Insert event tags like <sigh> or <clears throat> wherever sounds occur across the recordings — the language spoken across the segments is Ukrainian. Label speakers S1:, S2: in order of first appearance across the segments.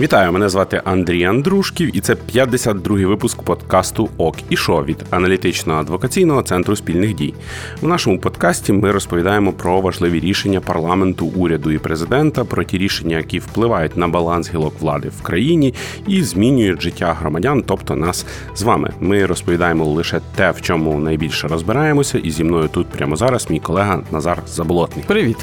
S1: Вітаю, мене звати Андрій Андрушків, і це 52-й випуск подкасту ОК і ШО від аналітичного адвокаційного центру спільних дій. В нашому подкасті ми розповідаємо про важливі рішення парламенту, уряду і президента, про ті рішення, які впливають на баланс гілок влади в країні і змінюють життя громадян, тобто нас з вами. Ми розповідаємо лише те, в чому найбільше розбираємося, і зі мною тут прямо зараз мій колега Назар Заболотний.
S2: Привіт.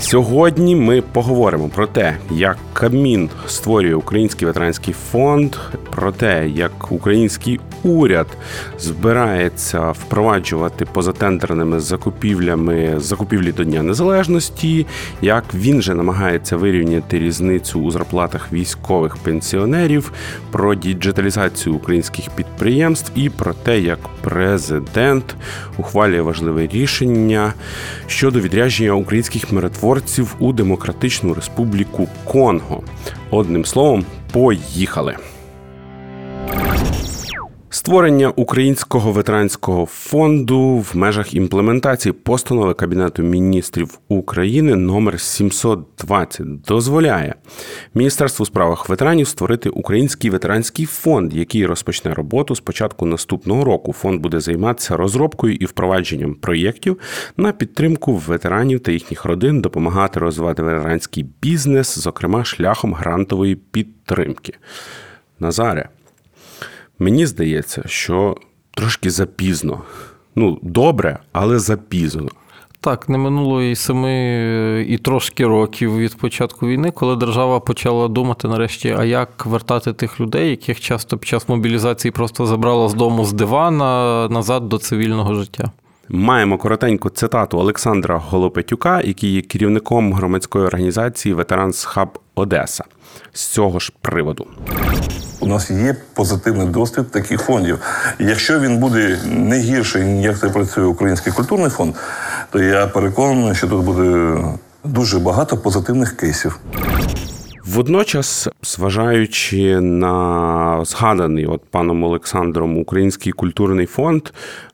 S1: Сьогодні ми поговоримо про те, як Кабмін створює український ветеранський фонд, про те, як український уряд збирається впроваджувати позатендерними закупівлями закупівлі до Дня Незалежності, як він же намагається вирівняти різницю у зарплатах військових пенсіонерів, про діджиталізацію українських підприємств і про те, як президент ухвалює важливе рішення щодо відрядження українських миротворців у Демократичну Республіку Конго. Одним словом, поїхали. Створення українського ветеранського фонду в межах імплементації постанови Кабінету міністрів України номер 720 дозволяє Міністерству справах ветеранів створити український ветеранський фонд, який розпочне роботу з початку наступного року. Фонд буде займатися розробкою і впровадженням проєктів на підтримку ветеранів та їхніх родин, допомагати розвивати ветеранський бізнес, зокрема шляхом грантової підтримки. Назаре. Мені здається, що трошки запізно. Ну, добре, але запізно.
S2: Так, не минуло і семи і трошки років від початку війни, коли держава почала думати нарешті, а як вертати тих людей, яких часто під час мобілізації просто забрала з дому з дивана назад до цивільного життя.
S1: Маємо коротеньку цитату Олександра Голопетюка, який є керівником громадської організації Ветеранс Хаб Одеса з цього ж приводу.
S3: У нас є позитивний досвід таких фондів. Якщо він буде не гірший, як це працює Український культурний фонд, то я переконаний, що тут буде дуже багато позитивних кейсів.
S1: Водночас, зважаючи на згаданий от паном Олександром Український культурний фонд,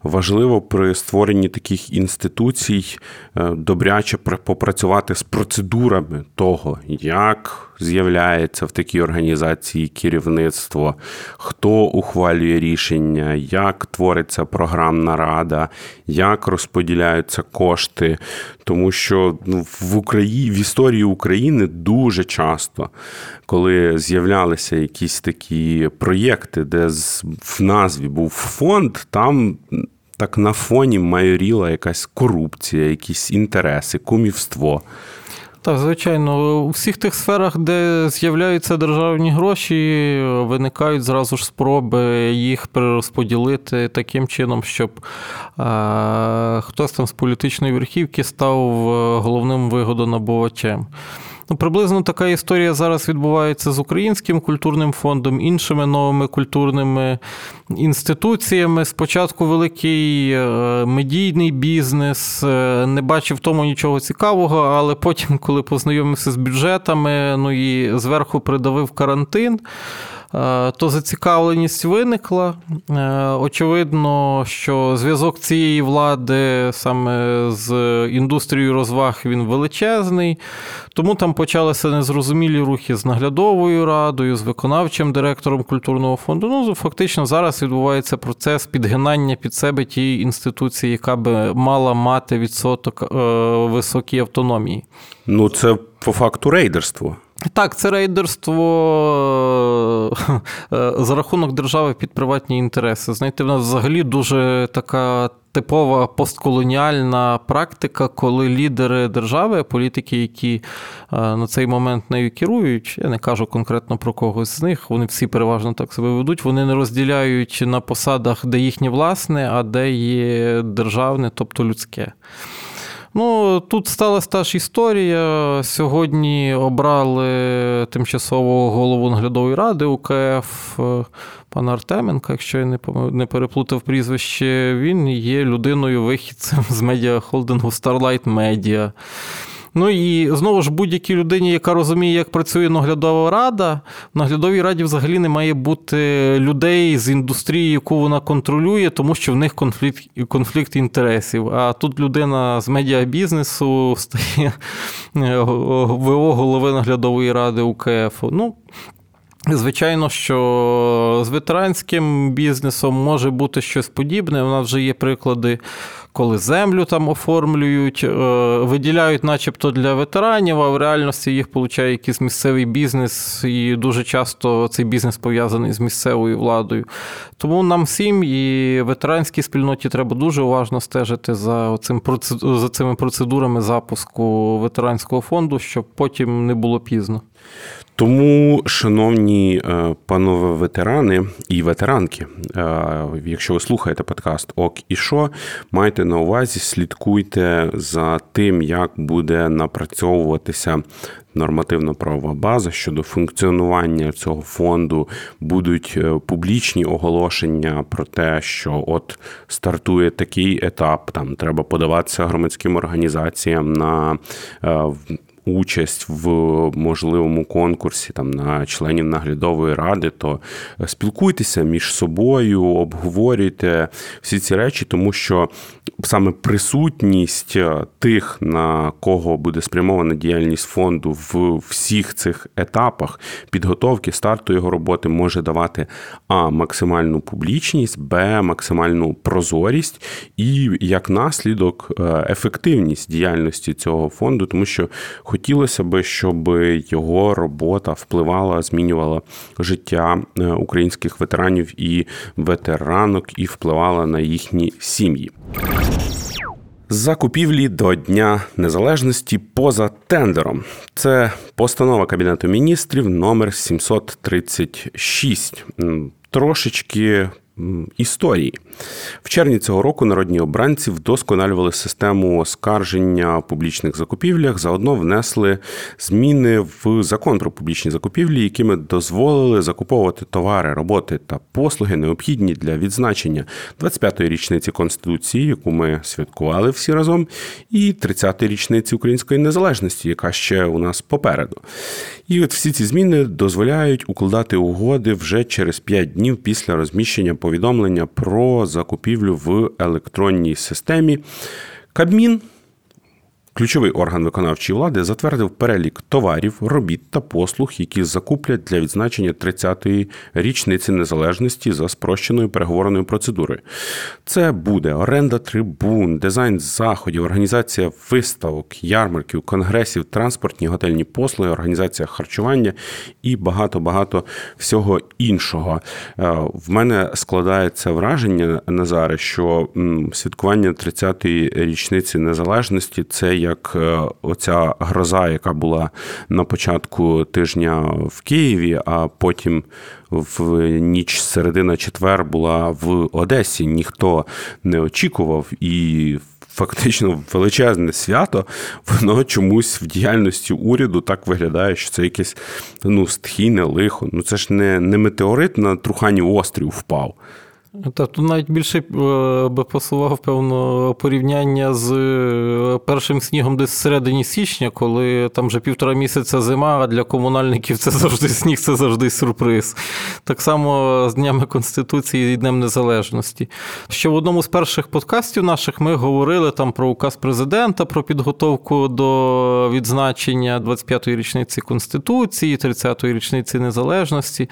S1: важливо при створенні таких інституцій е, добряче попрацювати з процедурами того, як з'являється в такій організації керівництво, хто ухвалює рішення, як твориться програмна рада, як розподіляються кошти. Тому що ну, в Україні в історії України дуже часто, коли з'являлися якісь такі проєкти, де в назві був фонд, там. Так на фоні майоріла якась корупція, якісь інтереси, кумівство.
S2: Так, звичайно, у всіх тих сферах, де з'являються державні гроші, виникають зразу ж спроби їх перерозподілити таким чином, щоб е, хтось там з політичної верхівки став е, головним вигодонабувачем. Ну, Приблизно така історія зараз відбувається з Українським культурним фондом, іншими новими культурними інституціями. Спочатку великий е, медійний бізнес, е, не бачив в тому нічого цікавого, але потім, коли познайомився з бюджетами, ну і зверху придавив карантин. Е, то зацікавленість виникла. Е, очевидно, що зв'язок цієї влади саме з індустрією розваг він величезний, тому там почалися незрозумілі рухи з наглядовою радою, з виконавчим директором культурного фонду. Ну, фактично, зараз відбувається процес підгинання під себе тієї інституції, яка би мала мати відсоток е, високій автономії.
S1: Ну, це по факту рейдерство.
S2: Так, це рейдерство <laughs> е, за рахунок держави під приватні інтереси. Знаєте, в нас взагалі дуже така типова постколоніальна практика, коли лідери держави, політики, які е, на цей момент нею керують, я не кажу конкретно про когось з них, вони всі переважно так себе ведуть, вони не розділяють на посадах, де їхнє власне, а де є державне, тобто людське. Ну, тут сталася та ж історія. Сьогодні обрали тимчасового голову наглядової ради УКФ е, пана Артеменка, якщо я не переплутав прізвище, він є людиною вихідцем з медіахолдингу Starlight Media. Ну і знову ж будь-якій людині, яка розуміє, як працює наглядова рада, в наглядовій раді взагалі не має бути людей з індустрії, яку вона контролює, тому що в них конфлікт конфлікт інтересів. А тут людина з медіабізнесу стає е, ВО голови наглядової ради УКФ. Ну, Звичайно, що з ветеранським бізнесом може бути щось подібне. У нас вже є приклади, коли землю там оформлюють, е, виділяють, начебто, для ветеранів, а в реальності їх получає якийсь місцевий бізнес, і дуже часто цей бізнес пов'язаний з місцевою владою. Тому нам всім і ветеранській спільноті треба дуже уважно стежити за цим за цими процедурами запуску ветеранського фонду, щоб потім не було пізно.
S1: Тому, шановні е, панове ветерани і ветеранки, е, якщо ви слухаєте подкаст Ок і що, майте на увазі, слідкуйте за тим, як буде напрацьовуватися нормативно-правова база щодо функціонування цього фонду, будуть е, публічні оголошення про те, що от стартує такий етап, там треба подаватися громадським організаціям на участь в можливому конкурсі там на членів наглядової ради, то спілкуйтеся між собою, обговорюйте всі ці речі, тому що саме присутність тих, на кого буде спрямована діяльність фонду в всіх цих етапах підготовки старту його роботи може давати а максимальну публічність, б максимальну прозорість і як наслідок е, ефективність діяльності цього фонду, тому що хотілося би, щоб його робота впливала, змінювала життя е, українських ветеранів і ветеранок і впливала на їхні сім'ї. Закупівлі до Дня Незалежності поза тендером. Це постанова Кабінету міністрів номер 736. Трошечки історії. В червні цього року народні обранці вдосконалювали систему оскарження в публічних закупівлях, заодно внесли зміни в закон про публічні закупівлі, якими дозволили закуповувати товари, роботи та послуги, необхідні для відзначення 25-ї річниці конституції, яку ми святкували всі разом, і 30-ї річниці української незалежності, яка ще у нас попереду. І от всі ці зміни дозволяють укладати угоди вже через 5 днів після розміщення повідомлення про закупівлю в електронній системі. Кабмін Ключовий орган виконавчої влади затвердив перелік товарів, робіт та послуг, які закуплять для відзначення 30-ї річниці незалежності за спрощеною переговорною процедурою. Це буде оренда трибун, дизайн заходів, організація виставок, ярмарків, конгресів, транспортні готельні послуги, організація харчування і багато багато всього іншого. Е, в мене складається враження Назаре, що святкування 30-ї річниці незалежності це як е, оця гроза, яка була на початку тижня в Києві, а потім в ніч середина четвер була в Одесі. Ніхто не очікував і. Фактично величезне свято, воно чомусь в діяльності уряду так виглядає, що це якесь ну, стихійне лихо. Ну це ж не не метеорит на Трухані острів впав.
S2: Та тут навіть більше е, би посував певно порівняння з е, першим снігом десь всередині січня, коли там вже півтора місяця зима, а для комунальників це завжди сніг, це завжди сюрприз. Так само з Днями Конституції і Днем Незалежності. Ще в одному з перших подкастів наших ми говорили там про указ президента, про підготовку до відзначення 25-ї річниці Конституції, 30-ї річниці Незалежності.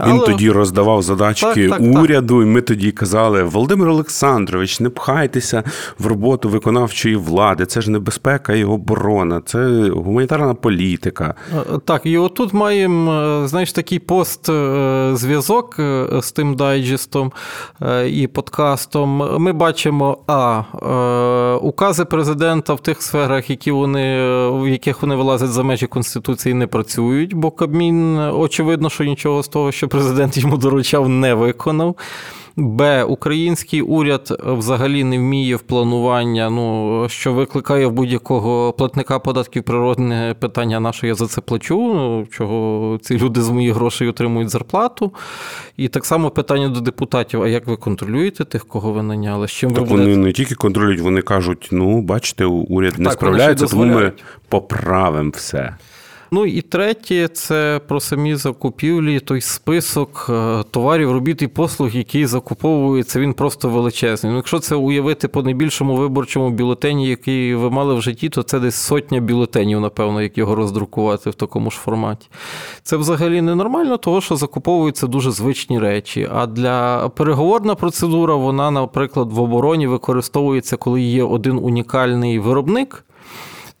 S1: Він Але... тоді роздавав задачки так, так, уряду, так. І ми тоді казали: Володимир Олександрович, не пхайтеся в роботу виконавчої влади. Це ж небезпека і оборона, це гуманітарна політика.
S2: Е, так, і отут маємо е, знаєш, такий пост-зв'язок е, з тим дайджестом і подкастом. Ми бачимо, а укази президента в тих сферах, які вони, в яких вони вилазять за межі Конституції, не працюють, бо Кабмін очевидно, що нічого з того, що президент йому доручав, не виконав. Б. Український уряд взагалі не вміє в планування, ну що викликає в будь-якого платника податків природне питання, на що я за це плачу, ну, чого ці люди з моїх грошей отримують зарплату. І так само питання до депутатів: а як ви контролюєте тих, кого ви наняли? З чим
S1: так
S2: ви будете...
S1: вони не тільки контролюють, вони кажуть: ну, бачите, уряд не так, справляється, тому ми поправимо все.
S2: Ну і третє, це про самі закупівлі, той список е, товарів, робіт і послуг, які закуповуються, він просто величезний. Ну, Якщо це уявити по найбільшому виборчому бюлетені, який ви мали в житті, то це десь сотня бюлетенів, напевно, як його роздрукувати в такому ж форматі. Це взагалі ненормально, тому що закуповуються дуже звичні речі. А для переговорна процедура, вона, наприклад, в обороні використовується, коли є один унікальний виробник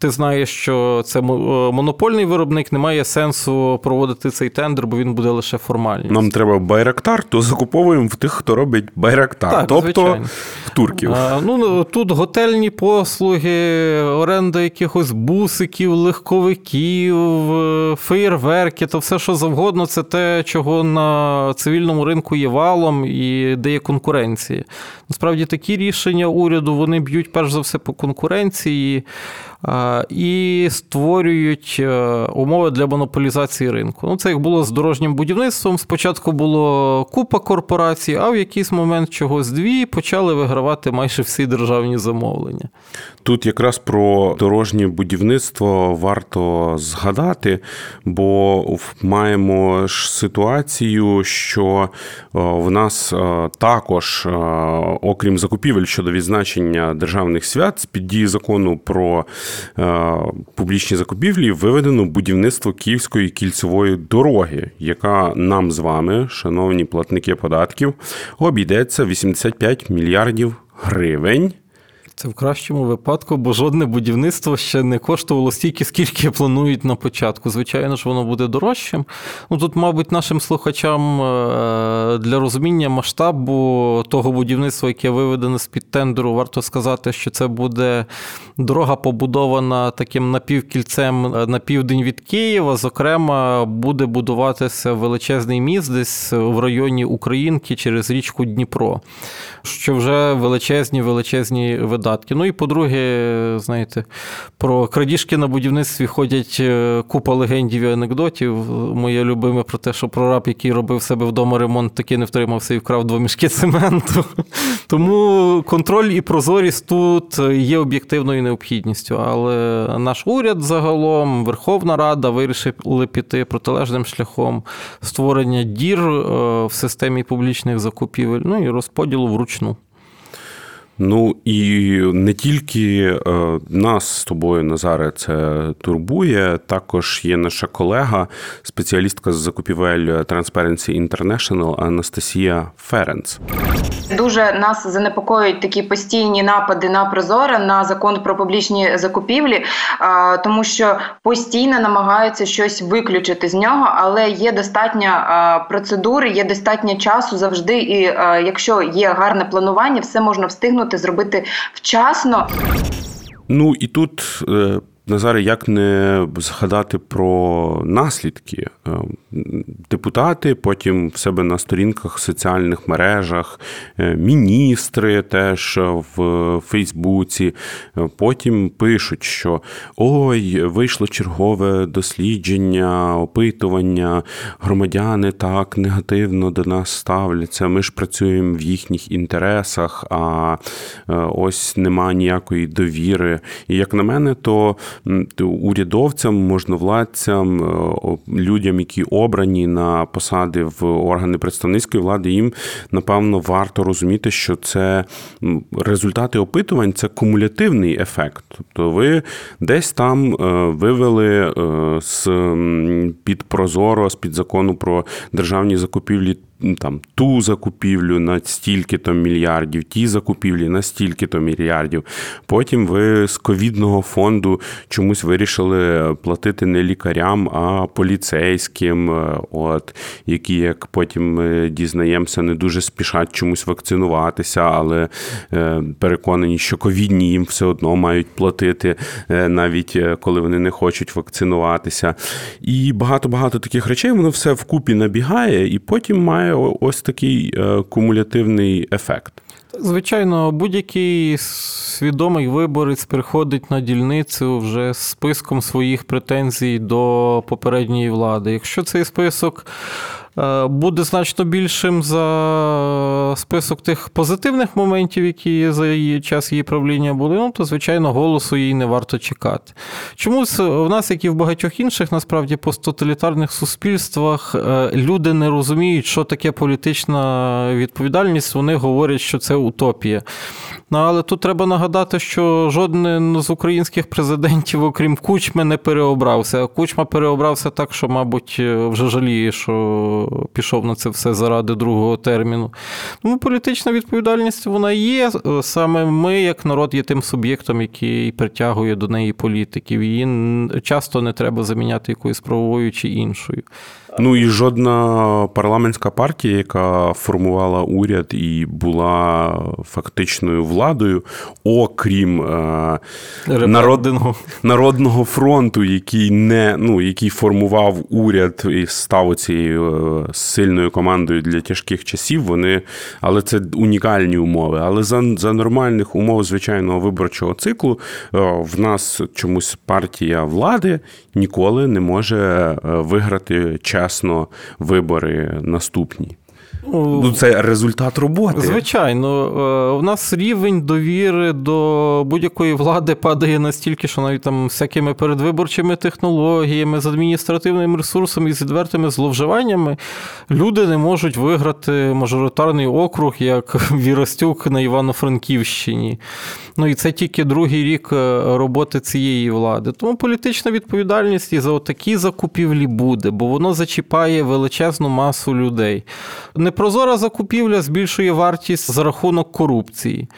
S2: ти знаєш, що це е, монопольний виробник, немає сенсу проводити цей тендер, бо він буде лише формальний.
S1: Нам треба байрактар, то закуповуємо в тих, хто робить байрактар, так, тобто звичайно. в турків.
S2: А, ну, Тут готельні послуги, оренда якихось бусиків, легковиків, е, феєрверки, то все, що завгодно, це те, чого на цивільному ринку є валом і де є конкуренція. Насправді такі рішення уряду вони б'ють перш за все по конкуренції і створюють е, умови для монополізації ринку. Ну, Це як було з дорожнім будівництвом. Спочатку було купа корпорацій, а в якийсь момент чогось дві почали вигравати майже всі державні замовлення.
S1: Тут якраз про дорожнє будівництво варто згадати, бо маємо ж ситуацію, що в нас також, окрім закупівель щодо відзначення державних свят, з під дії закону про публічні закупівлі виведено будівництво Київської кільцевої дороги, яка нам з вами, шановні платники податків, обійдеться 85 мільярдів гривень.
S2: Це в кращому випадку, бо жодне будівництво ще не коштувало стільки, скільки планують на початку. Звичайно ж, воно буде дорожчим. Ну тут, мабуть, нашим слухачам е, для розуміння масштабу того будівництва, яке виведено з під тендеру, варто сказати, що це буде дорога побудована таким напівкільцем е, на південь від Києва. Зокрема, буде будуватися величезний міст десь в районі Українки через річку Дніпро, що вже величезні величезні видатки видатки. Ну і по-друге, знаєте, про крадіжки на будівництві ходять е, купа легендів і анекдотів. Моє любиме про те, що прораб, який робив себе вдома ремонт, таки не втримався і вкрав два мішки <laughs> цементу. Тому контроль і прозорість тут є об'єктивною необхідністю. Але наш уряд загалом, Верховна Рада вирішили піти протилежним шляхом створення дір е, в системі публічних закупівель, ну і розподілу вручну.
S1: Ну і не тільки е, нас з тобою, Назаре, це турбує. Також є наша колега, спеціалістка з закупівель Transparency International Анастасія Ференц.
S4: Дуже нас занепокоюють такі постійні напади на Прозоре, на закон про публічні закупівлі, тому що постійно намагаються щось виключити з нього, але є достатньо процедури, є достатньо часу завжди. І якщо є гарне планування, все можна встигнути встигнути зробити вчасно.
S1: Ну і тут е, Назаре, як не згадати про наслідки? Е, депутати, потім в себе на сторінках в соціальних мережах, е, міністри теж в Фейсбуці, е, потім пишуть, що ой, вийшло чергове дослідження, опитування, громадяни так негативно до нас ставляться. Ми ж працюємо в їхніх інтересах, а ось нема ніякої довіри. І як на мене, то урядовцям, можновладцям, е, людям, які обрані на посади в органи представницької влади, їм напевно варто розуміти, що це результати опитувань це кумулятивний ефект. Тобто, ви десь там е, вивели е, з під прозоро, з під закону про державні закупівлі там ту закупівлю на стільки-то мільярдів, ті закупівлі на стільки-то мільярдів. Потім ви з ковідного фонду чомусь вирішили платити не лікарям, а поліцейським, е, от, які, як потім ми дізнаємося, не дуже спішать чомусь вакцинуватися, але е, переконані, що ковідні їм все одно мають платити, е, навіть коли вони не хочуть вакцинуватися. І багато-багато таких речей, воно все вкупі набігає, і потім має має ось такий кумулятивний ефект.
S2: Звичайно, будь-який свідомий виборець приходить на дільницю вже з списком своїх претензій до попередньої влади. Якщо цей список Е, буде значно більшим за список тих позитивних моментів, які за її час її правління були, ну то звичайно голосу їй не варто чекати. Чомусь в нас, як і в багатьох інших, насправді посттоталітарних суспільствах, е, люди не розуміють, що таке політична відповідальність. Вони говорять, що це утопія. Ну, але тут треба нагадати, що жоден з українських президентів, окрім Кучми, не переобрався. Кучма переобрався так, що, мабуть, вже жаліє, що пішов на це все заради другого терміну. Тому політична відповідальність вона є. Саме ми, як народ, є тим суб'єктом, який притягує до неї політиків. Її часто не треба заміняти якоюсь правовою чи іншою.
S1: Ну і жодна парламентська партія, яка формувала уряд і була фактичною владою, окрім е, народ, народного фронту, який не ну який формував уряд і став цією е, сильною командою для тяжких часів. Вони, але це унікальні умови. Але за за нормальних умов звичайного виборчого циклу е, в нас чомусь партія влади ніколи не може виграти чесно вибори наступні. Ну, Це результат роботи.
S2: Звичайно, е, у нас рівень довіри до будь-якої влади падає настільки, що навіть там всякими передвиборчими технологіями, з адміністративним ресурсом і з відвертими зловживаннями люди не можуть виграти мажоритарний округ, як <laughs> Віростюк на Івано-Франківщині. Ну і це тільки другий рік е, роботи цієї влади. Тому політична відповідальність і за такі закупівлі буде, бо воно зачіпає величезну масу людей. Непрозора закупівля збільшує вартість за рахунок корупції.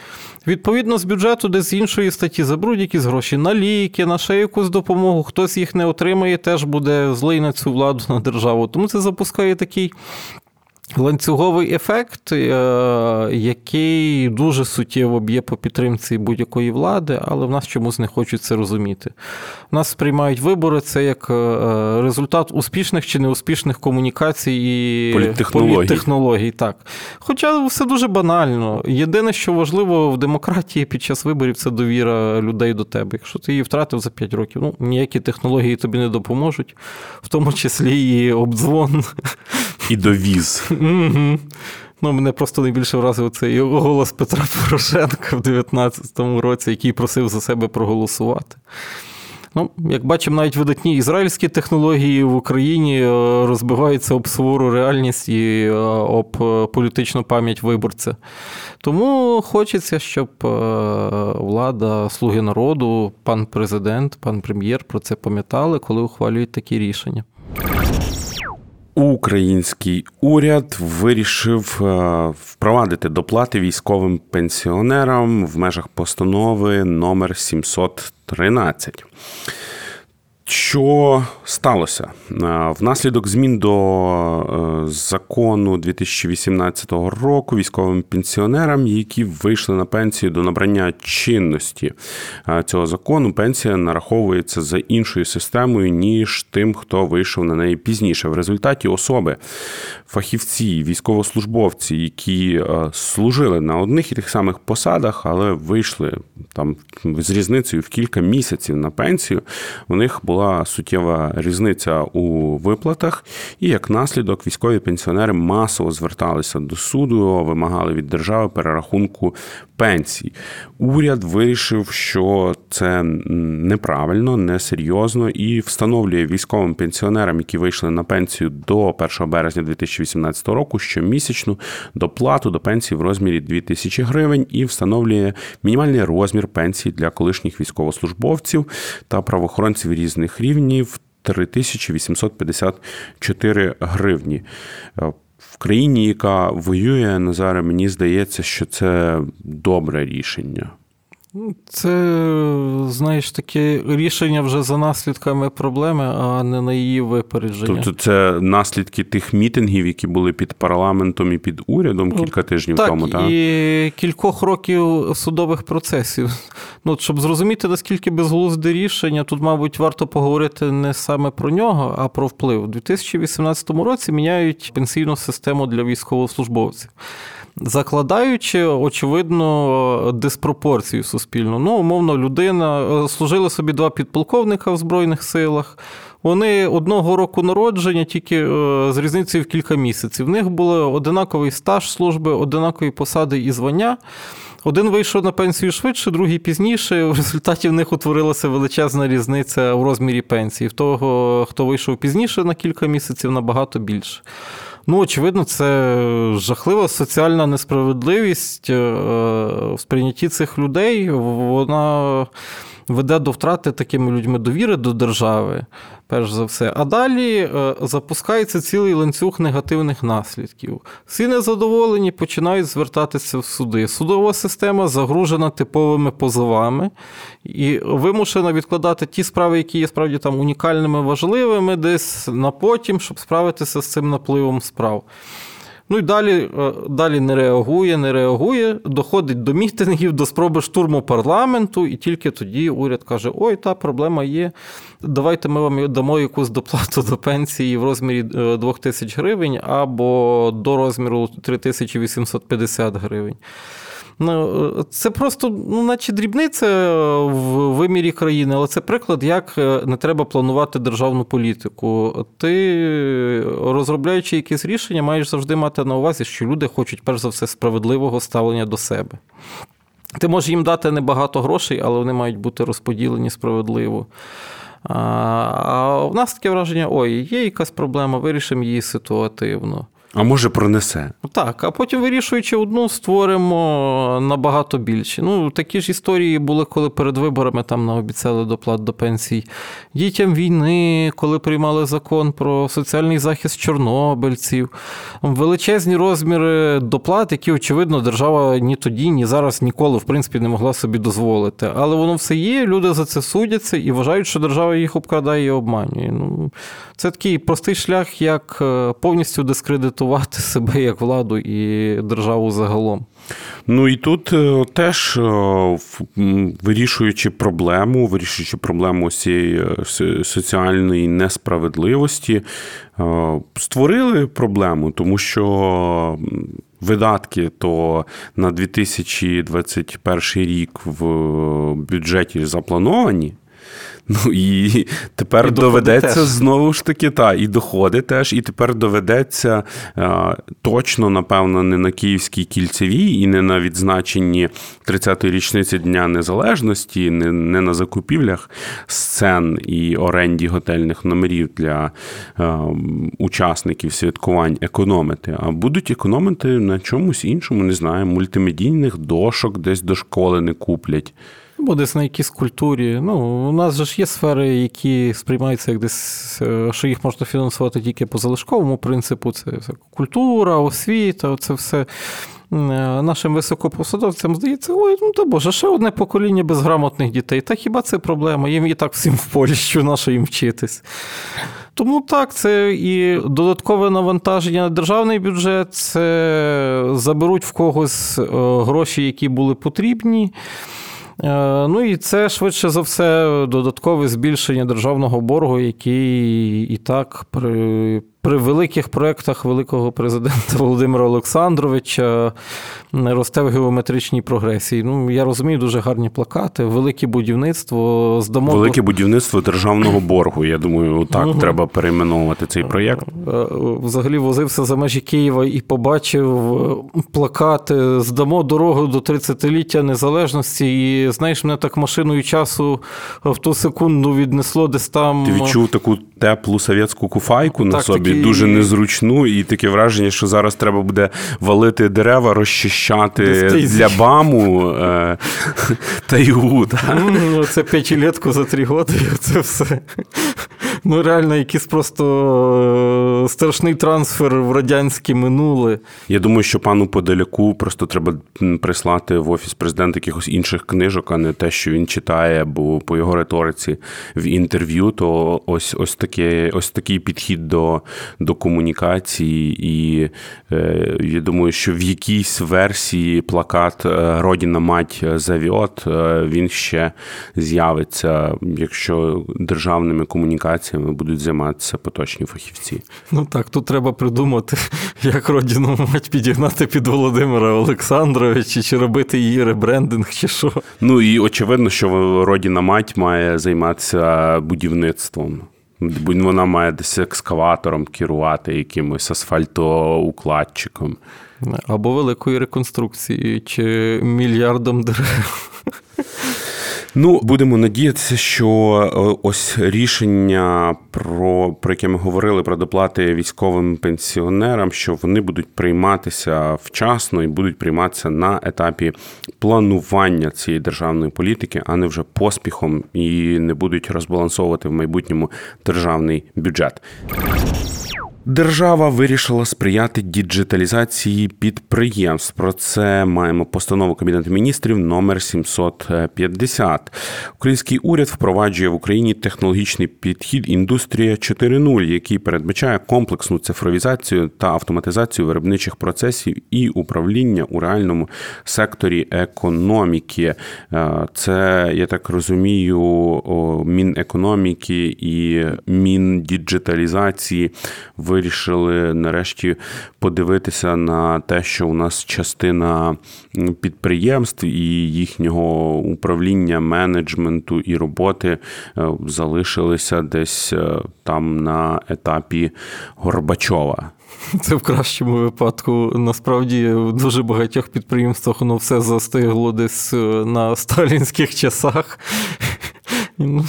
S2: Відповідно, з бюджету, де з іншої статті заберуть якісь гроші на ліки, на ще якусь допомогу, хтось їх не отримає, теж буде злий на цю владу на державу. Тому це запускає такий Ланцюговий ефект, е, який дуже суттєво б'є по підтримці будь-якої влади, але в нас чомусь не хочуть це розуміти. У нас сприймають вибори це як е, результат успішних чи неуспішних комунікацій і
S1: політтехнологій.
S2: політтехнологій. Так. Хоча все дуже банально. Єдине, що важливо в демократії під час виборів, це довіра людей до тебе. Якщо ти її втратив за 5 років, ну ніякі технології тобі не допоможуть, в тому числі і обдзвон.
S1: І довіз.
S2: Ну, Мене просто найбільше вразив цей голос Петра Порошенка в 2019 році, який просив за себе проголосувати. Ну, Як бачимо, навіть видатні ізраїльські технології в Україні е, розбиваються об сувору реальність і е, об е, політичну пам'ять виборця. Тому хочеться, щоб влада, слуги народу, пан президент, пан прем'єр про це пам'ятали, коли ухвалюють такі рішення.
S1: Український уряд вирішив е, впровадити доплати військовим пенсіонерам в межах постанови номер 713. Що сталося е, внаслідок змін до е, закону 2018 року військовим пенсіонерам, які вийшли на пенсію до набрання чинності е, цього закону, пенсія нараховується за іншою системою ніж тим, хто вийшов на неї пізніше. В результаті особи, фахівці, військовослужбовці, які служили на одних і тих самих посадах, але вийшли там з різницею в кілька місяців на пенсію, у них було була суттєва різниця у виплатах, і як наслідок військові пенсіонери масово зверталися до суду, вимагали від держави перерахунку пенсій. Уряд вирішив, що це неправильно, несерйозно і встановлює військовим пенсіонерам, які вийшли на пенсію до 1 березня 2018 року, щомісячну доплату до пенсії в розмірі 2000 гривень і встановлює мінімальний розмір пенсії для колишніх військовослужбовців та правоохоронців різних рівнів 3854 гривні. В країні, яка воює Назаре, мені здається, що це добре рішення.
S2: Це, знаєш, таке рішення вже за наслідками проблеми, а не на її випередження.
S1: Тобто це наслідки тих мітингів, які були під парламентом і під урядом кілька тижнів
S2: так,
S1: тому, так?
S2: І кількох років судових процесів. Ну, Щоб зрозуміти, наскільки безглузде рішення, тут, мабуть, варто поговорити не саме про нього, а про вплив. У 2018 році міняють пенсійну систему для військовослужбовців закладаючи, очевидно, диспропорцію суспільну. Ну, умовно, людина е, служили собі два підполковника в Збройних силах. Вони одного року народження, тільки е, з різницею в кілька місяців. В них був одинаковий стаж служби, одинакові посади і звання. Один вийшов на пенсію швидше, другий пізніше. В результаті в них утворилася величезна різниця в розмірі пенсії. В того, хто вийшов пізніше на кілька місяців, набагато більше. Ну, очевидно, це жахлива соціальна несправедливість е, в сприйнятті цих людей. Вона веде до втрати такими людьми довіри до держави, перш за все. А далі е, запускається цілий ланцюг негативних наслідків. Всі незадоволені починають звертатися в суди. Судова система загружена типовими позовами і вимушена відкладати ті справи, які є справді там унікальними, важливими, десь на потім, щоб справитися з цим напливом справ. Ну і далі е, далі не реагує, не реагує, доходить до мітингів, до спроби штурму парламенту, і тільки тоді уряд каже: Ой, та проблема є. Давайте ми вам дамо якусь доплату до пенсії в розмірі 2 е, тисяч гривень або до розміру 3850 гривень. Ну, Це просто, ну, наче дрібниця в вимірі країни, але це приклад, як е, не треба планувати державну політику. Ти, розробляючи якісь рішення, маєш завжди мати на увазі, що люди хочуть, перш за все, справедливого ставлення до себе. Ти можеш їм дати небагато грошей, але вони мають бути розподілені справедливо. А в нас таке враження: ой, є якась проблема, вирішимо її ситуативно.
S1: А може пронесе.
S2: Так, а потім, вирішуючи одну, створимо набагато більше. Ну, такі ж історії були, коли перед виборами там наобіцяли доплат до пенсій. Дітям війни, коли приймали закон про соціальний захист чорнобильців, величезні розміри доплат, які, очевидно, держава ні тоді, ні зараз ніколи, в принципі, не могла собі дозволити. Але воно все є, люди за це судяться і вважають, що держава їх обкрадає і обманює. Ну, Це такий простий шлях, як е, повністю дискредитувати трактувати себе як владу і державу загалом.
S1: Ну і тут е, теж е, вирішуючи проблему, вирішуючи проблему цієї е, соціальної несправедливості, створили проблему, тому що. Видатки то на 2021 рік в бюджеті заплановані, Ну і тепер і доведеться теж. знову ж таки, та, і доходи теж, і тепер доведеться а, точно, напевно, не на Київській кільцевій і не на відзначенні 30-ї річниці Дня Незалежності, не, не на закупівлях сцен і оренді готельних номерів для а, учасників святкувань економити, а будуть економити на чомусь іншому, не знаю, мультимедійних дошок десь до школи не куплять.
S2: Десь на якійсь культурі. Ну, У нас же ж є сфери, які сприймаються як десь, е, що їх можна фінансувати тільки по залишковому принципу. Це культура, освіта, це все. Е, нашим високопосадовцям здається, ой, ну то боже, ще одне покоління безграмотних дітей. Та хіба це проблема? Їм і так всім в Польщу, на що їм вчитись. Тому так, це і додаткове навантаження на державний бюджет, це заберуть в когось е, гроші, які були потрібні. Е, ну і це швидше за все додаткове збільшення державного боргу, який і так при при великих проєктах великого президента <laughs> Володимира Олександровича росте в геометричній прогресії. Ну, я розумію, дуже гарні плакати, велике будівництво здамо.
S1: Велике будівництво державного боргу. Я думаю, так угу. треба перейменовувати цей проєкт. Е,
S2: е, взагалі возився за межі Києва і побачив е, плакати Здамо дорогу до 30-ліття незалежності. І знаєш, мене так машиною часу в ту секунду віднесло десь там.
S1: Ти відчув таку теплу совєтську куфайку на собі дуже незручну, і таке враження, що зараз треба буде валити дерева, розчищати для баму е, тайгу.
S2: Це п'ятилетку за три роки, це все. Ну, реально, якийсь просто е, страшний трансфер в радянське минуле.
S1: Я думаю, що пану Подоляку просто треба прислати в офіс президента якихось інших книжок, а не те, що він читає, бо по його риториці в інтерв'ю, то ось ось таке, ось такий підхід до до комунікації. І е, я думаю, що в якійсь версії плакат е, Родіна мать завіот е, він ще з'явиться, якщо державними комунікаціями будуть займатися поточні фахівці.
S2: Ну так, тут треба придумати, як родину мать підігнати під Володимира Олександровича, чи робити її ребрендинг, чи що.
S1: Ну і очевидно, що родіна мать має займатися будівництвом. Вона має десь екскаватором керувати якимось асфальтоукладчиком.
S2: Або великою реконструкцією, чи мільярдом дерев.
S1: Ну, будемо надіятися, що е, ось рішення про про яке ми говорили про доплати військовим пенсіонерам, що вони будуть прийматися вчасно і будуть прийматися на етапі планування цієї державної політики, а не вже поспіхом і не будуть розбалансовувати в майбутньому державний бюджет. Держава вирішила сприяти діджиталізації підприємств. Про це маємо постанову Кабінету міністрів номер 750. Український уряд впроваджує в Україні технологічний підхід індустрія 4.0, який передбачає комплексну цифровізацію та автоматизацію виробничих процесів і управління у реальному секторі економіки. Е, це я так розумію, Мінекономіки і Міндіджиталізації в вирішили нарешті подивитися на те, що у нас частина підприємств і їхнього управління, менеджменту і роботи е, залишилися десь е, там на етапі Горбачова.
S2: Це в кращому випадку. Насправді в дуже багатьох підприємствах воно все застигло десь е, на сталінських часах. Ну,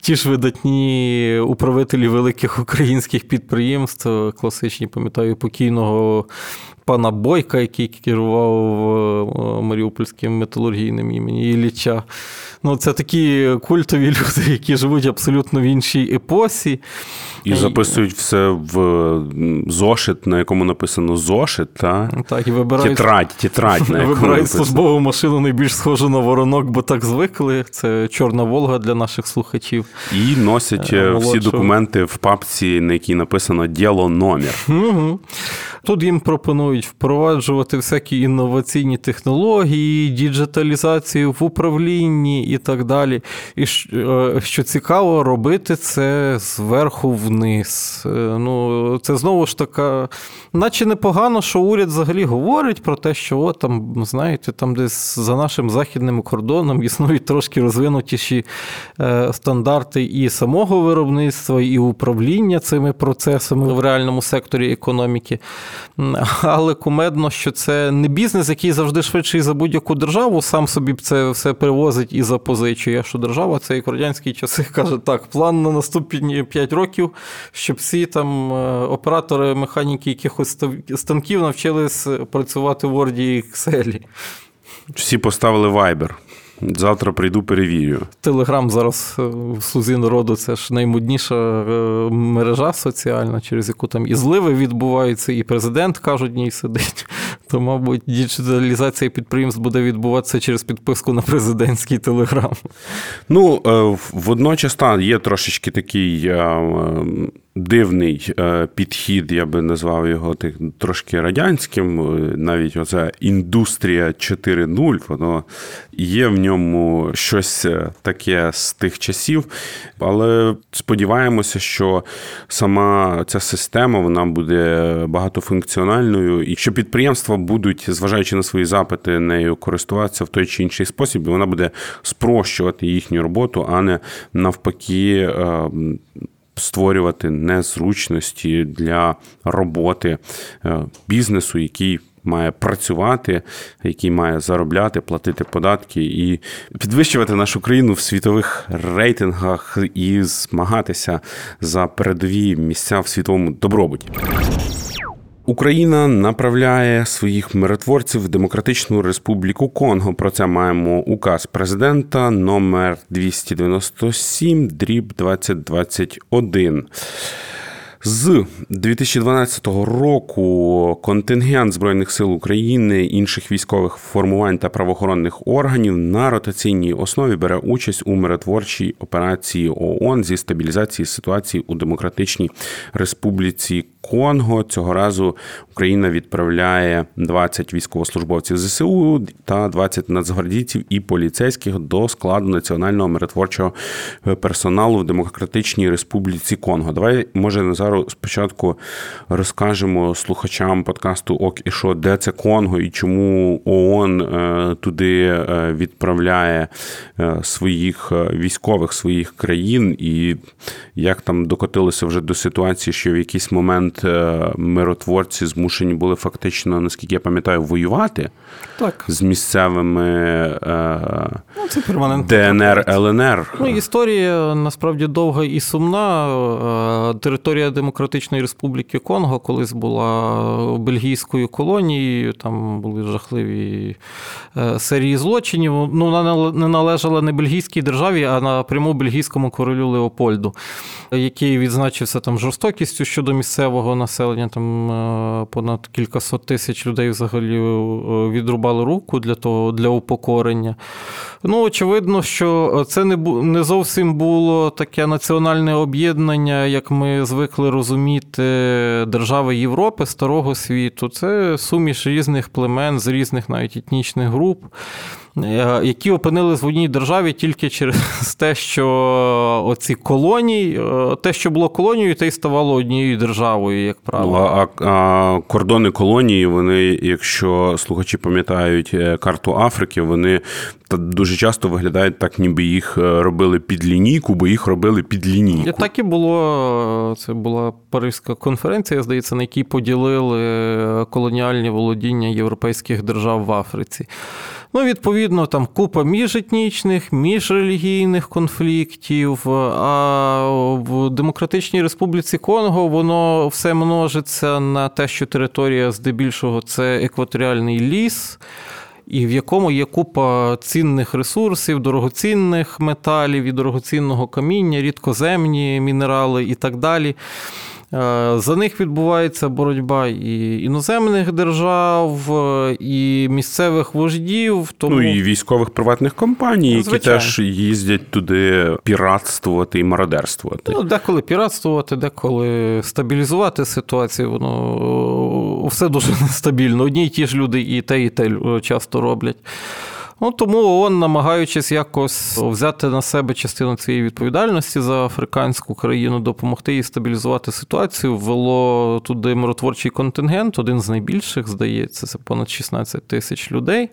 S2: Ті ж видатні управителі великих українських підприємств, класичні, пам'ятаю, покійного пана Бойка, який керував е, Маріупольським металургійним імені Ілліча. Ну, Це такі культові <laughs> люди, які живуть абсолютно в іншій епосі.
S1: І записують все в зошит, на якому написано зошит, та?
S2: Так, і вибирають
S1: тетрадь, тетрадь, на <laughs> якому
S2: Вибирають службову машину найбільш схожу на воронок, бо так звикли. Це Чорна Волга для наших слухачів.
S1: І носять е, Молодшого. всі документи в папці, на якій написано діло номер.
S2: Угу. Тут їм пропонують впроваджувати всякі інноваційні технології, діджиталізацію в управлінні і так далі. І е, що цікаво, робити це зверху вниз. Е, ну, Це знову ж така, наче непогано, що уряд взагалі говорить про те, що о, там, знаєте, там десь за нашим західним кордоном існують трошки розвинутіші е, стандарти і самого виробництва, і управління цими процесами в реальному секторі економіки. Але кумедно, що це не бізнес, який завжди швидший за будь-яку державу, сам собі це все привозить і запозичує. Що держава це як радянські часи <laughs> каже, так, план на наступні 5 років, щоб всі там е, оператори, механіки якихось станків навчились працювати в Word і Excel.
S1: Всі поставили Viber. Завтра прийду, перевірю.
S2: Телеграм зараз е, в слузі народу це ж наймодніша е, мережа соціальна, через яку там і зливи відбуваються, і президент кажуть, ній сидить. <laughs> То, мабуть, діджиталізація підприємств буде відбуватися через підписку на президентський телеграм.
S1: Ну, е, водночас та, є трошечки такий дивний е, підхід, я би назвав його так, трошки радянським. Е, навіть оця індустрія 4.0, воно є в ньому щось е, таке з тих часів. Але сподіваємося, що сама ця система вона буде багатофункціональною, і що підприємства будуть, зважаючи на свої запити, нею користуватися в той чи інший спосіб, і вона буде спрощувати їхню роботу, а не навпаки створювати незручності для роботи е, бізнесу, який має працювати, який має заробляти, платити податки і підвищувати нашу країну в світових рейтингах і змагатися за передові місця в світовому добробуті. Україна направляє своїх миротворців в Демократичну Республіку Конго. Про це маємо указ президента номер 297 дріб 2021. З 2012 року контингент збройних сил України, інших військових формувань та правоохоронних органів на ротаційній основі бере участь у миротворчій операції ООН зі стабілізації ситуації у Демократичній Республіці Конго. Цього разу Україна відправляє 20 військовослужбовців ЗСУ та 20 нацгвардійців і поліцейських до складу національного миротворчого персоналу в Демократичній Республіці Конго. Давай може Назару спочатку розкажемо слухачам подкасту Ок і що, де це Конго і чому ООН е, туди е, відправляє е, своїх військових своїх країн, і як там докотилося вже до ситуації, що в якийсь момент момент е, миротворці змушені були фактично, наскільки я пам'ятаю, воювати так. з місцевими е, ну, це ДНР ЛНР.
S2: Ну, Історія насправді довга і сумна. Е, територія Демократичної Республіки Конго колись була бельгійською колонією, там були жахливі серії злочинів. Ну, Вона не належала не бельгійській державі, а напряму бельгійському королю Леопольду, який відзначився там жорстокістю щодо місцевого місцевого населення, там е, понад кількасот тисяч людей взагалі е, відрубали руку для того, для упокорення. Ну, очевидно, що це не не зовсім було таке національне об'єднання, як ми звикли розуміти, держави Європи, старого світу. Це суміш різних племен з різних навіть етнічних груп. Е, які опинились в одній державі тільки через <laughs> те, що оці колонії, е, те, що було колонією, те й ставало однією державою, як правило.
S1: А, а кордони колонії, вони, якщо слухачі пам'ятають е, карту Африки, вони дуже часто виглядають так, ніби їх робили під лінійку, бо їх робили під лінійку.
S2: Так і було. Це була Паризька конференція, здається, на якій поділили колоніальні володіння європейських держав в Африці. Ну, відповідно, там купа міжетнічних, міжрелігійних конфліктів. А в Демократичній Республіці Конго воно все множиться на те, що територія здебільшого це екваторіальний ліс. І в якому є купа цінних ресурсів, дорогоцінних металів і дорогоцінного каміння, рідкоземні мінерали і так далі. Е, за них відбувається боротьба і іноземних держав, і місцевих вождів. Тому...
S1: Ну і військових приватних компаній, які Звичайно. теж їздять туди піратствувати і мародерствувати.
S2: Ну, Деколи піратствувати, деколи стабілізувати ситуацію. Воно все дуже <laughs> нестабільно. Одні й ті ж люди і те, і те часто роблять. Ну тому ООН, намагаючись якось взяти на себе частину цієї відповідальності за африканську країну, допомогти їй стабілізувати ситуацію, ввело туди миротворчий контингент, один з найбільших, здається, це понад 16 тисяч людей.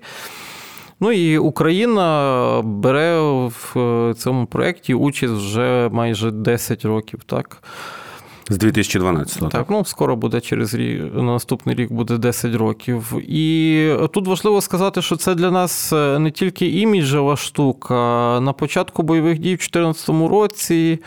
S2: Ну і Україна бере в цьому проєкті участь вже майже 10 років, так.
S1: З 2012-го.
S2: Так, ну скоро буде через рік, наступний рік буде 10 років. І тут важливо сказати, що це для нас е, не тільки іміджева штука. На початку бойових дій в 2014 році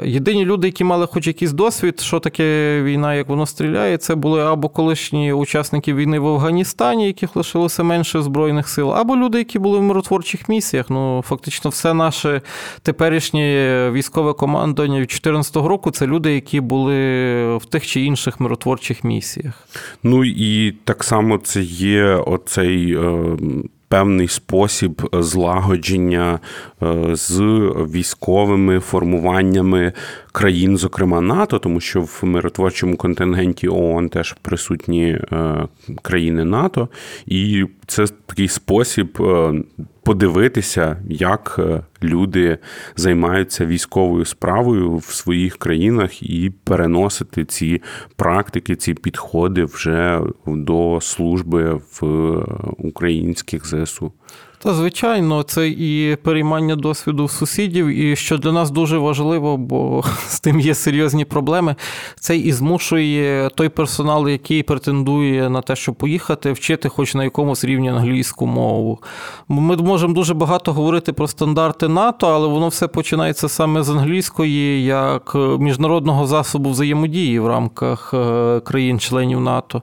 S2: єдині люди, які мали хоч якийсь досвід, що таке війна, як воно стріляє, це були або колишні учасники війни в Афганістані, яких лишилося менше збройних сил, або люди, які були в миротворчих місіях. Ну, фактично, все наше теперішнє військове командування від 2014 року це люди, які були були в тих чи інших миротворчих місіях.
S1: Ну і так само це є оцей. Е, певний спосіб злагодження е, з військовими формуваннями країн, зокрема НАТО, тому що в миротворчому контингенті ООН теж присутні е, країни НАТО, і це такий спосіб подивитися, як е, люди займаються військовою справою в своїх країнах і переносити ці практики, ці підходи вже до служби в українських ЗСУ.
S2: Та, звичайно, це і переймання досвіду сусідів, і що для нас дуже важливо, бо <laughs> з тим є серйозні проблеми. Це і змушує той персонал, який претендує на те, щоб поїхати, вчити хоч на якомусь рівні англійську мову. Ми можемо дуже багато говорити про стандарти НАТО, але воно все починається саме з англійської як міжнародного засобу взаємодії в рамках країн-членів НАТО.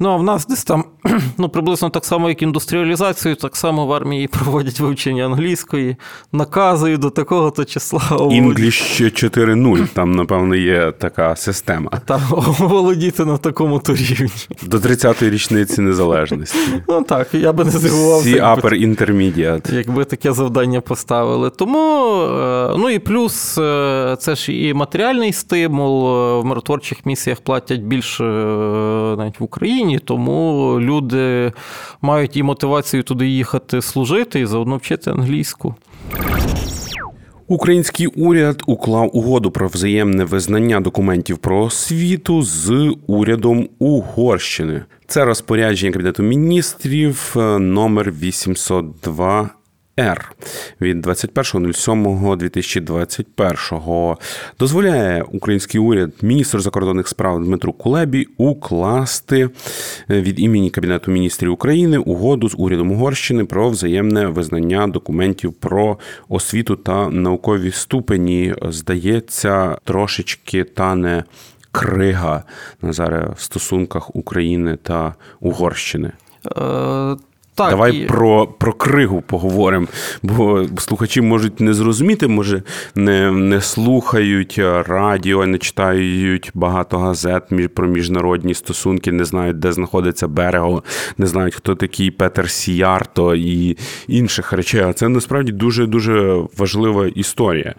S2: Ну а в нас десь там <clears throat> ну, приблизно так само, як індустріалізацію, так само в армії проводять вивчення англійської, наказують до такого-то числа.
S1: English 4.0, там, напевно, є така система.
S2: Там володіти на такому то рівні.
S1: До 30-ї річниці незалежності.
S2: Ну так, я би не здивувався.
S1: Всі upper intermediate.
S2: Якби таке завдання поставили. Тому, е, ну і плюс, е, це ж і матеріальний стимул. В миротворчих місіях платять більше навіть в Україні. Україні, тому люди мають і мотивацію туди їхати служити і заодно вчити англійську.
S1: Український уряд уклав угоду про взаємне визнання документів про освіту з урядом Угорщини. Це розпорядження Кабінету міністрів е, номер 802 Р від 21.07.2021 дозволяє український уряд, міністр закордонних справ Дмитру Кулебі укласти е, від імені Кабінету міністрів України угоду з урядом Угорщини про взаємне визнання документів про освіту та наукові ступені. Здається, трошечки тане крига Назаре в стосунках України та Угорщини. Так, Давай і... про про кригу поговоримо, бо слухачі можуть не зрозуміти, може не не слухають радіо, не читають багато газет про міжнародні стосунки, не знають, де знаходиться берего, не знають, хто такий Петер Сіярто і інших речей. А це насправді дуже дуже важлива історія.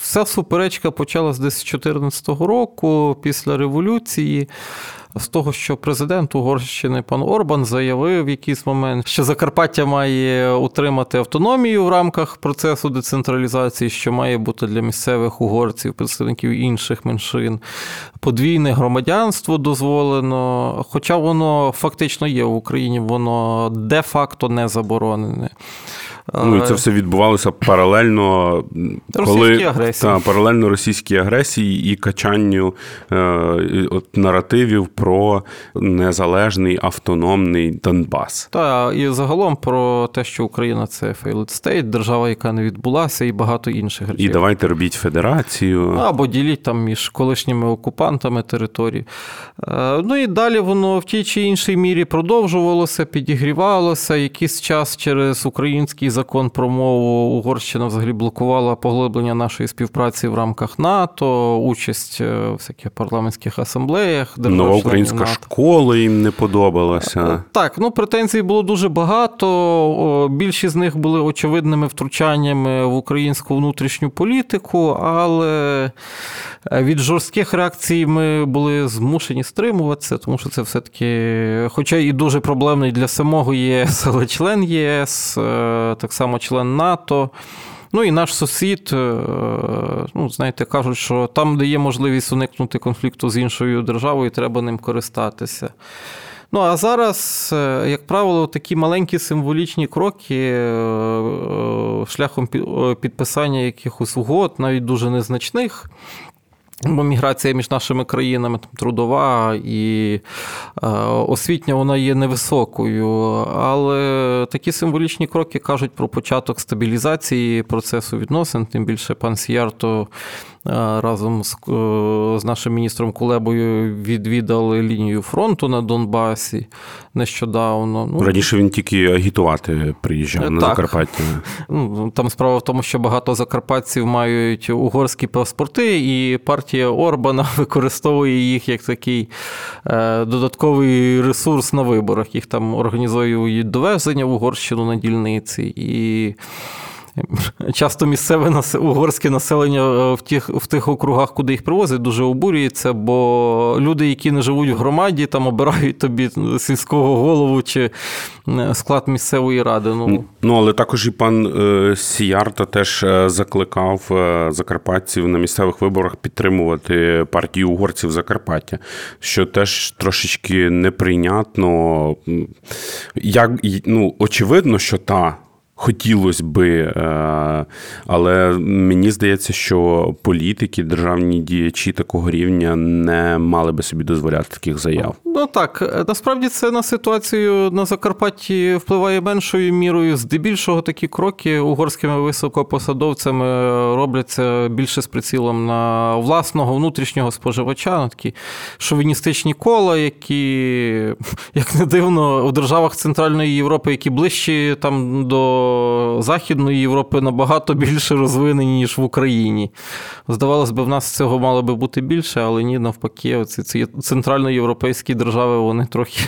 S2: Вся суперечка почалась десь з 2014 року після революції з того, що президент Угорщини пан Орбан заявив в якийсь момент, що Закарпаття має утримати автономію в рамках процесу децентралізації, що має бути для місцевих угорців, представників інших меншин. Подвійне громадянство дозволено, хоча воно фактично є в Україні, воно де-факто не заборонене.
S1: Ну і це все відбувалося паралельно коли та, паралельно російській агресії і качанню е, от, наративів про незалежний автономний Донбас.
S2: Так, і загалом про те, що Україна це failed state, держава, яка не відбулася, і багато інших речей.
S1: І давайте робіть федерацію
S2: або діліть там між колишніми окупантами території. Е, ну і далі воно в тій чи іншій мірі продовжувалося, підігрівалося якийсь час через український закон про мову Угорщина взагалі блокувала поглиблення нашої співпраці в рамках НАТО, участь е, в всяких парламентських асамблеях.
S1: Нова українська НАТО. школа їм не подобалася. Е,
S2: так, ну претензій було дуже багато. Більшість з них були очевидними втручаннями в українську внутрішню політику, але е, від жорстких реакцій ми були змушені стримуватися, тому що це все-таки, хоча і дуже проблемний для самого ЄС, але член ЄС, так само член НАТО. Ну і наш сусід, е, ну, знаєте, кажуть, що там, де є можливість уникнути конфлікту з іншою державою, треба ним користатися. Ну, а зараз, е, як правило, такі маленькі символічні кроки е, шляхом підписання якихось угод, навіть дуже незначних, Бо міграція між нашими країнами там, трудова і е, освітня вона є невисокою. Але такі символічні кроки кажуть про початок стабілізації процесу відносин, тим більше пан Сіярто разом з е, з нашим міністром Кулебою відвідали лінію фронту на Донбасі нещодавно.
S1: Ну, Раніше він тільки агітувати приїжджав на Закарпаття.
S2: Ну, Там справа в тому, що багато закарпатців мають угорські паспорти, і партія Орбана <laughs> використовує їх як такий е, додатковий ресурс на виборах. Їх там організують довезення в Угорщину на дільниці. і <laughs> Часто місцеве угорське населення е, в тих в тих округах, куди їх привозять, дуже обурюється, бо люди, які не живуть в громаді, там обирають тобі сільського голову чи е, склад місцевої ради.
S1: Ну ну але також і пан е, Сіярта теж закликав закарпатців на місцевих виборах підтримувати партію угорців Закарпаття, що теж трошечки неприйнятно. Як ну очевидно, що та хотілося би, е, але мені здається, що політики, державні діячі такого рівня не мали би собі дозволяти таких заяв.
S2: Ну так, насправді це на ситуацію на Закарпатті впливає меншою мірою. Здебільшого такі кроки угорськими високопосадовцями робляться більше з прицілом на власного внутрішнього споживача, на такі шовіністичні кола, які, <laughs> як не дивно, у державах Центральної Європи, які ближчі там до. Західної Європи набагато більше розвинені, ніж в Україні. Здавалось би, в нас цього мало би бути більше, але ні, навпаки, ці центральноєвропейські держави, вони трохи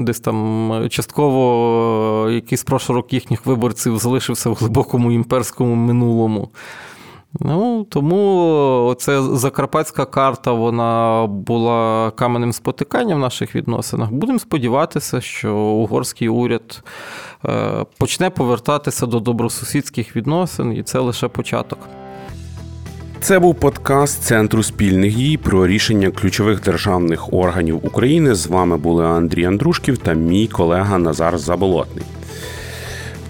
S2: десь там частково якийсь прошарок їхніх виборців залишився в глибокому імперському минулому. Ну, Тому ця закарпатська карта вона була каменем спотикання в наших відносинах. Будемо сподіватися, що угорський уряд е, почне повертатися до добросусідських відносин, і це лише початок.
S1: Це був подкаст Центру спільних дій про рішення ключових державних органів України. З вами були Андрій Андрушків та мій колега Назар Заболотний.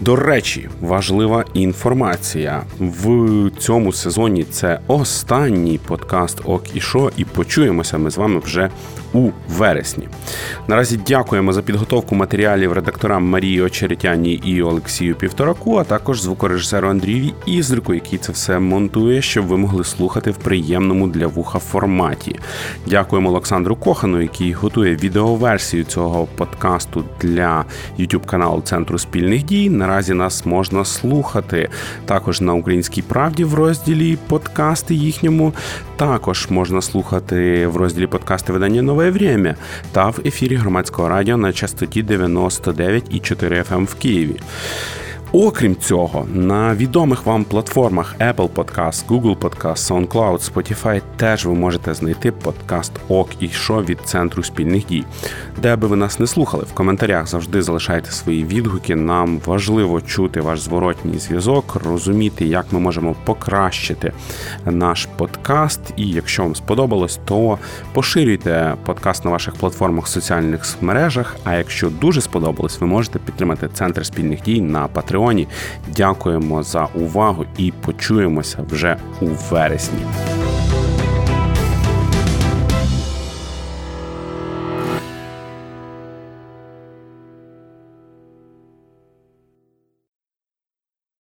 S1: До речі, важлива інформація в цьому сезоні. Це останній подкаст Ок і Шо, і почуємося ми з вами вже у вересні. Наразі дякуємо за підготовку матеріалів редакторам Марії Очеретяні і Олексію Півтораку, а також звукорежисеру Андрію Ізрику, який це все монтує, щоб ви могли слухати в приємному для вуха форматі. Дякуємо Олександру Кохану, який готує відеоверсію цього подкасту для youtube каналу Центру спільних дій. Наразі нас можна слухати також на українській правді в розділі подкасти їхньому. Також можна слухати в розділі подкасти видання нове время та в ефірі громадського радіо на частоті 99,4 FM в Києві. Окрім цього, на відомих вам платформах Apple Podcast, Google Podcast, SoundCloud, Spotify теж ви можете знайти подкаст Ок і Шо від центру спільних дій. Де би ви нас не слухали, в коментарях завжди залишайте свої відгуки. Нам важливо чути ваш зворотній зв'язок, розуміти, як ми можемо покращити наш подкаст. І якщо вам сподобалось, то поширюйте подкаст на ваших платформах соціальних мережах. А якщо дуже сподобалось, ви можете підтримати центр спільних дій на Patreon. Дякуємо за увагу і почуємося вже у вересні.